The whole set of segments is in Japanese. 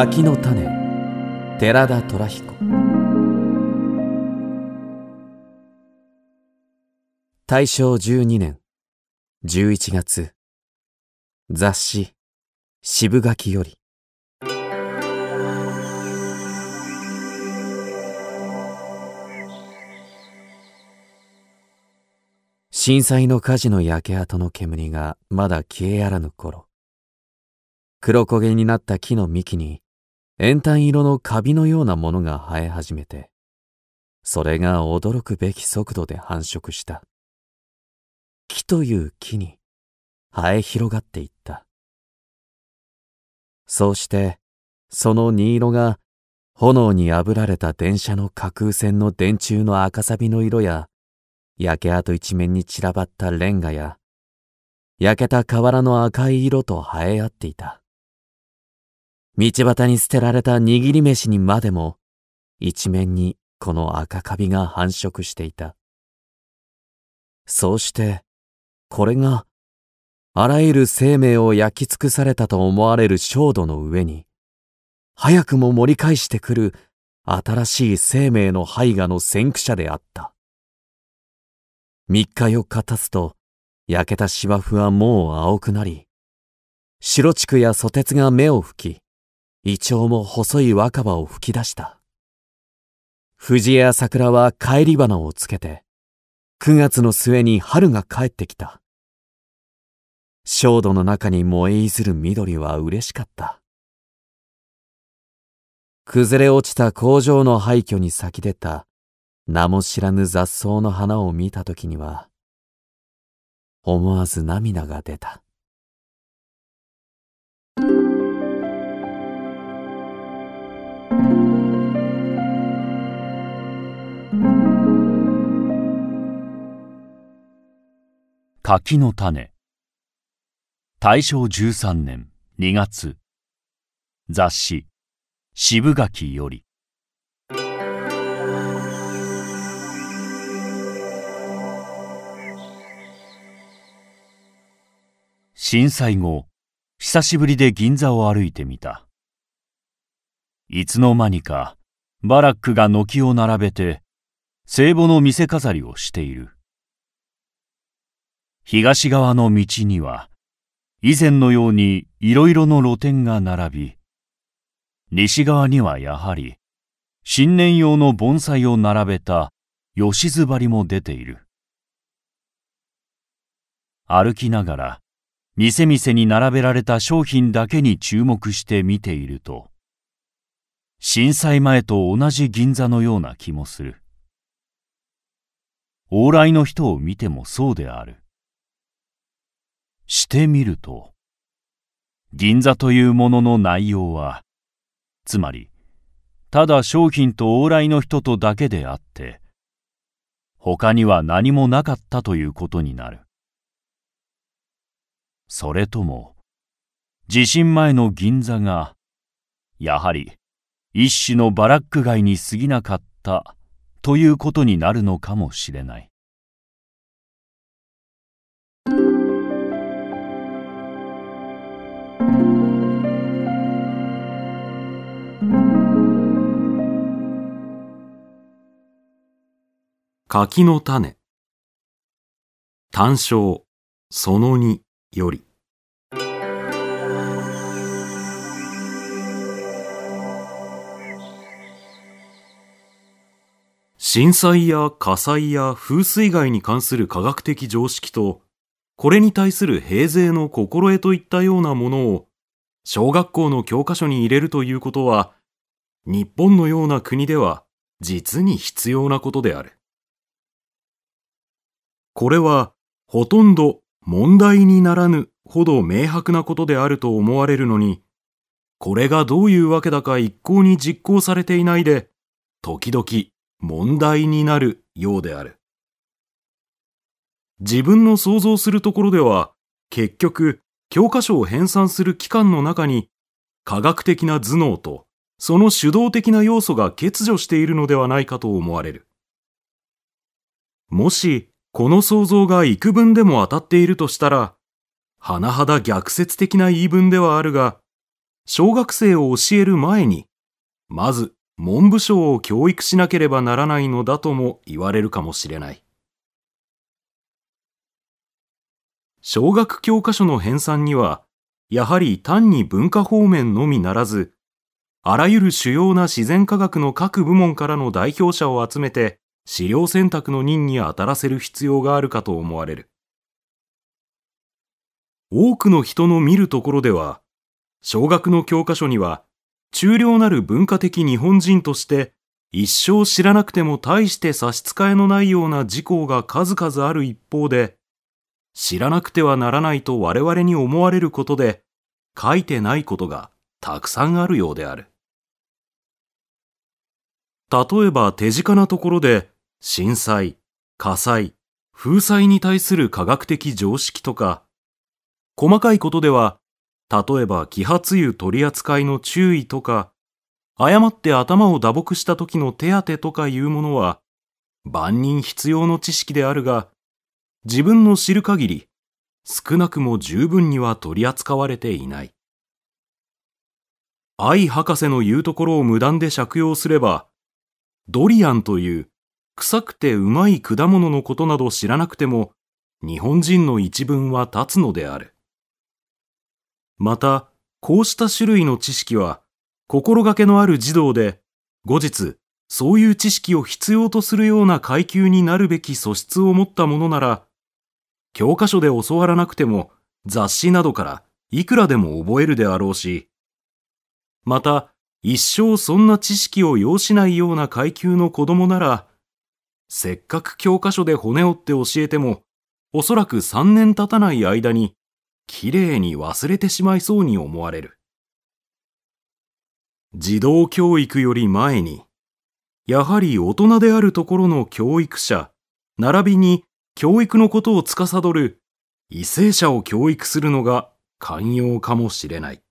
柿の種。寺田虎彦。大正12年。11月。雑誌。渋柿より。震災の火事の焼け跡の煙がまだ消えやらぬ頃。黒焦げになった木の幹に円炭色のカビのようなものが生え始めてそれが驚くべき速度で繁殖した。木という木に生え広がっていった。そうしてその荷色が炎に炙られた電車の架空線の電柱の赤さびの色や焼け跡一面に散らばったレンガや焼けた瓦の赤い色と生え合っていた。道端に捨てられた握り飯にまでも一面にこの赤カビが繁殖していた。そうしてこれがあらゆる生命を焼き尽くされたと思われる焦土の上に早くも盛り返してくる新しい生命の胚芽の先駆者であった。三日四日経つと焼けた芝生はもう青くなり白竹やソテツが目を吹きイチョウも細い若葉を吹き出した。藤や桜は帰り花をつけて9月の末に春が帰ってきた。焦土の中に燃えいずる緑は嬉しかった。崩れ落ちた工場の廃墟に咲き出た名も知らぬ雑草の花を見た時には思わず涙が出た。柿の種。大正13年2月。雑誌。渋柿より。震災後久しぶりで銀座を歩いてみた。いつの間にかバラックが軒を並べて聖母の店飾りをしている。東側の道には以前のようにいろいろの露店が並び西側にはやはり新年用の盆栽を並べた吉津張りも出ている。歩きながら店々に並べられた商品だけに注目して見ていると震災前と同じ銀座のような気もする。往来の人を見てもそうである。してみると。銀座というものの内容はつまりただ商品と往来の人とだけであって他には何もなかったということになる。それとも地震前の銀座がやはり一種のバラック街に過ぎなかったということになるのかもしれない。柿の種単章その2より震災や火災や風水害に関する科学的常識とこれに対する平勢の心得といったようなものを小学校の教科書に入れるということは日本のような国では実に必要なことである。これはほとんど問題にならぬほど明白なことであると思われるのに、これがどういうわけだか一向に実行されていないで、時々問題になるようである。自分の想像するところでは、結局、教科書を編纂する機関の中に、科学的な頭脳と、その主導的な要素が欠如しているのではないかと思われる。もし、この想像が幾分でも当たっているとしたら、甚だ逆説的な言い分ではあるが、小学生を教える前に、まず文部省を教育しなければならないのだとも言われるかもしれない。小学教科書の編纂には、やはり単に文化方面のみならず、あらゆる主要な自然科学の各部門からの代表者を集めて資料選択の任に当たらせる必要があるかと思われる。多くの人の見るところでは、小学の教科書には、中量なる文化的日本人として一生知らなくても大して差し支えのないような事項が数々ある一方で、知らなくてはならないと我々に思われることで、書いてないことがたくさんあるようである。例えば手近なところで、震災、火災、風災に対する科学的常識とか、細かいことでは、例えば揮発油取り扱いの注意とか、誤って頭を打撲した時の手当とかいうものは、万人必要の知識であるが、自分の知る限り、少なくも十分には取り扱われていない。愛博士の言うところを無断で借用すれば、ドリアンという臭くてうまい果物のことなど知らなくても、日本人の一文は立つのである。また、こうした種類の知識は、心がけのある児童で、後日、そういう知識を必要とするような階級になるべき素質を持ったものなら、教科書で教わらなくても雑誌などからいくらでも覚えるであろうし、また一生そんな知識を要しないような階級の子供なら、せっかく教科書で骨折って教えても、おそらく3年経たない間に、きれいに忘れてしまいそうに思われる。児童教育より前に、やはり大人であるところの教育者、並びに教育のことを司る為政者を教育するのが寛容かもしれない。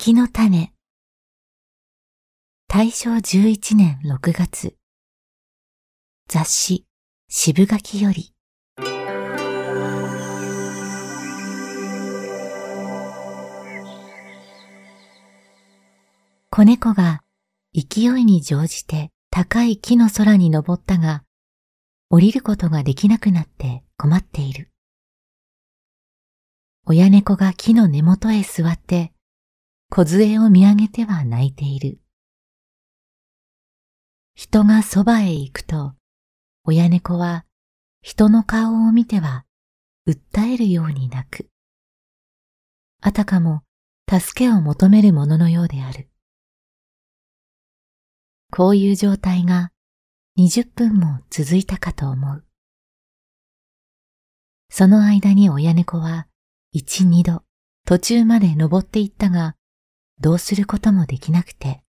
柿の種大正11年6月。雑誌渋柿より。子猫が勢いに乗じて高い木の空に登ったが、降りることができなくなって困っている。親猫が木の根元へ座って小杖を見上げては泣いている。人がそばへ行くと、親猫は人の顔を見ては訴えるように泣く。あたかも助けを求めるもののようである。こういう状態が20分も続いたかと思う。その間に親猫は一二度途中まで登っていったが、どうすることもできなくて、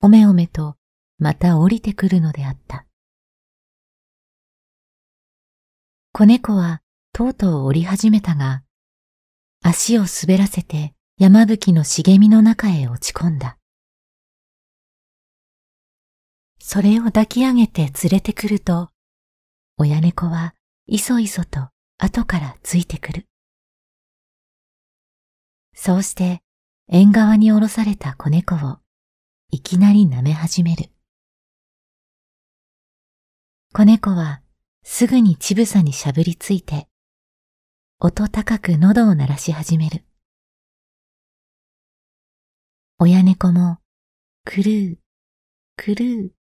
おめおめとまた降りてくるのであった。子猫はとうとう降り始めたが、足を滑らせて山吹の茂みの中へ落ち込んだ。それを抱き上げて連れてくると、親猫はいそいそと後からついてくる。そうして縁側に下ろされた子猫をいきなり舐め始める。子猫はすぐに乳房にしゃぶりついて、音高く喉を鳴らし始める。親猫も、くるう、くるう、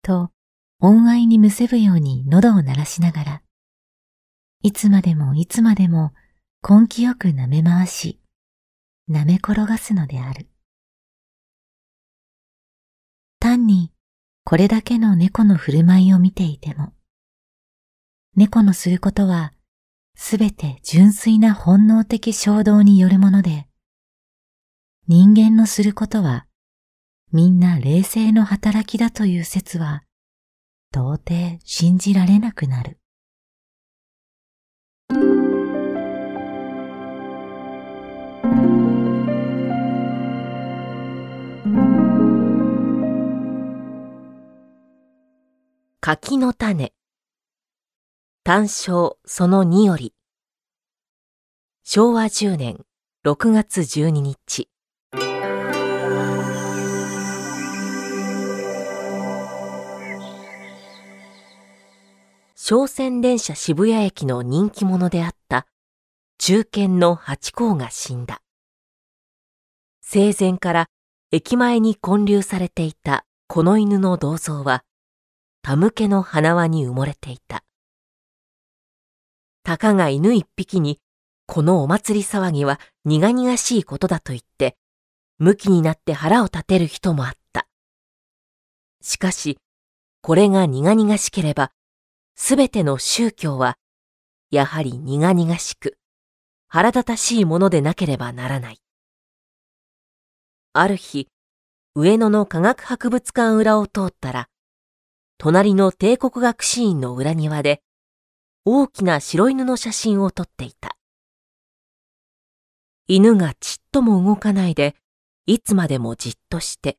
と恩愛にむせぶように喉を鳴らしながら、いつまでもいつまでも根気よく舐め回し、舐め転がすのである。単にこれだけの猫の振る舞いを見ていても、猫のすることはすべて純粋な本能的衝動によるもので、人間のすることはみんな冷静の働きだという説は到底信じられなくなる。柿の種。単勝その2より。昭和10年6月12日。商船電車渋谷駅の人気者であった中堅の八甲が死んだ。生前から駅前に建立されていたこの犬の銅像は、田向けの花輪に埋もれていた。たかが犬一匹に、このお祭り騒ぎは苦々しいことだと言って、向きになって腹を立てる人もあった。しかし、これが苦々しければ、すべての宗教は、やはり苦々しく、腹立たしいものでなければならない。ある日、上野の科学博物館裏を通ったら、隣の帝国学士院の裏庭で、大きな白犬の写真を撮っていた。犬がちっとも動かないで、いつまでもじっとして、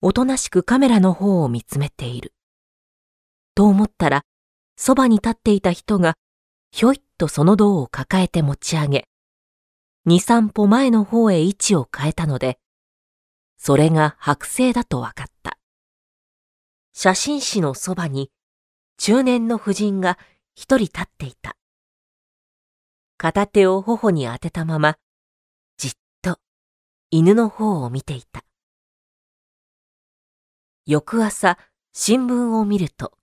おとなしくカメラの方を見つめている。と思ったら、そばに立っていた人が、ひょいっとその銅を抱えて持ち上げ、二三歩前の方へ位置を変えたので、それが剥製だと分かった。写真誌のそばに、中年の婦人が一人立っていた。片手を頬に当てたまま、じっと犬の方を見ていた。翌朝、新聞を見ると、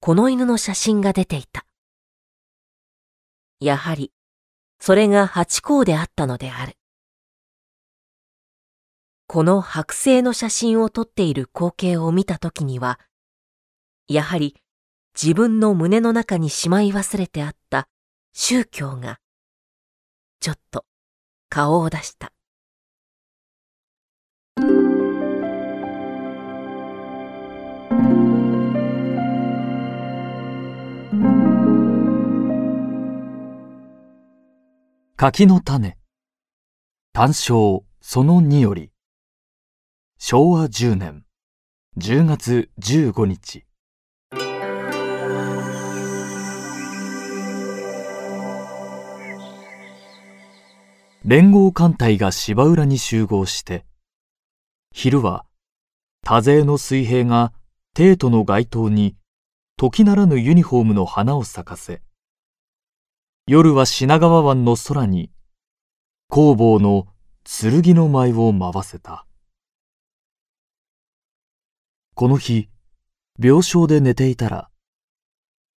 この犬の写真が出ていた。やはり、それが八甲であったのである。この剥製の写真を撮っている光景を見たときには、やはり自分の胸の中にしまい忘れてあった宗教が、ちょっと顔を出した。柿の種。単勝。その2より。昭和10年10月15日連合艦隊が芝浦に集合して昼は多勢の水兵が帝都の街頭に時ならぬユニフォームの花を咲かせ夜は品川湾の空に工房の剣の舞を舞わせた。この日、病床で寝ていたら、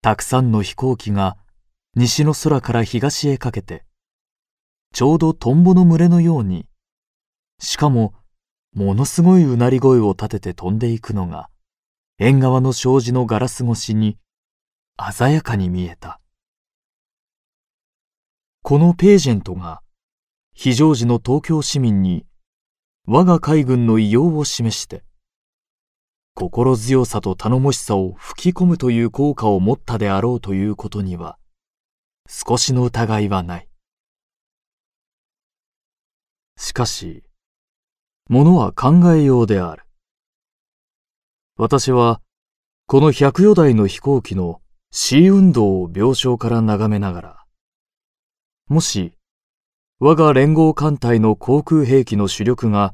たくさんの飛行機が西の空から東へかけて、ちょうどトンボの群れのように、しかも、ものすごいうなり声を立てて飛んでいくのが、縁側の障子のガラス越しに、鮮やかに見えた。このページェントが非常時の東京市民に我が海軍の異様を示して心強さと頼もしさを吹き込むという効果を持ったであろうということには少しの疑いはない。しかし、ものは考えようである。私は、この百余台の飛行機の C 運動を病床から眺めながら、もし、我が連合艦隊の航空兵器の主力が、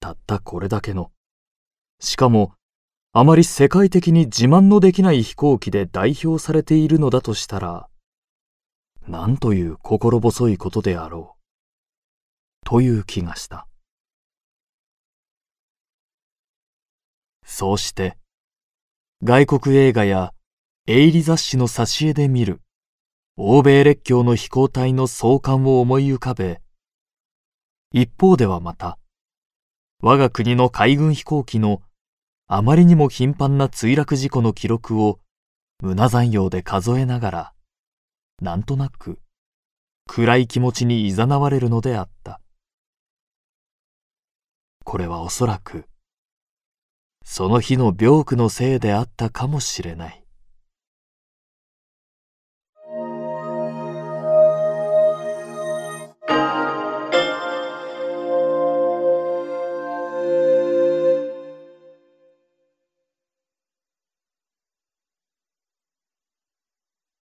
たったこれだけの、しかも、あまり世界的に自慢のできない飛行機で代表されているのだとしたら、なんという心細いことであろう、という気がした。そうして、外国映画や営利雑誌の挿絵で見る欧米列強の飛行隊の壮観を思い浮かべ、一方ではまた、我が国の海軍飛行機のあまりにも頻繁な墜落事故の記録を胸残用で数えながら、なんとなく暗い気持ちに誘われるのであった。これはおそらく、その日の病苦のせいであったかもしれない。